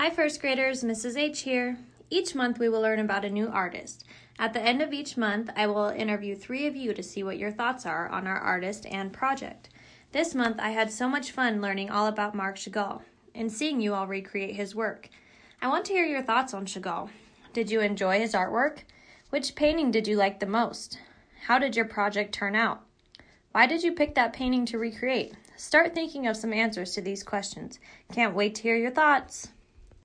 Hi, first graders, Mrs. H here. Each month we will learn about a new artist. At the end of each month, I will interview three of you to see what your thoughts are on our artist and project. This month I had so much fun learning all about Marc Chagall and seeing you all recreate his work. I want to hear your thoughts on Chagall. Did you enjoy his artwork? Which painting did you like the most? How did your project turn out? Why did you pick that painting to recreate? Start thinking of some answers to these questions. Can't wait to hear your thoughts.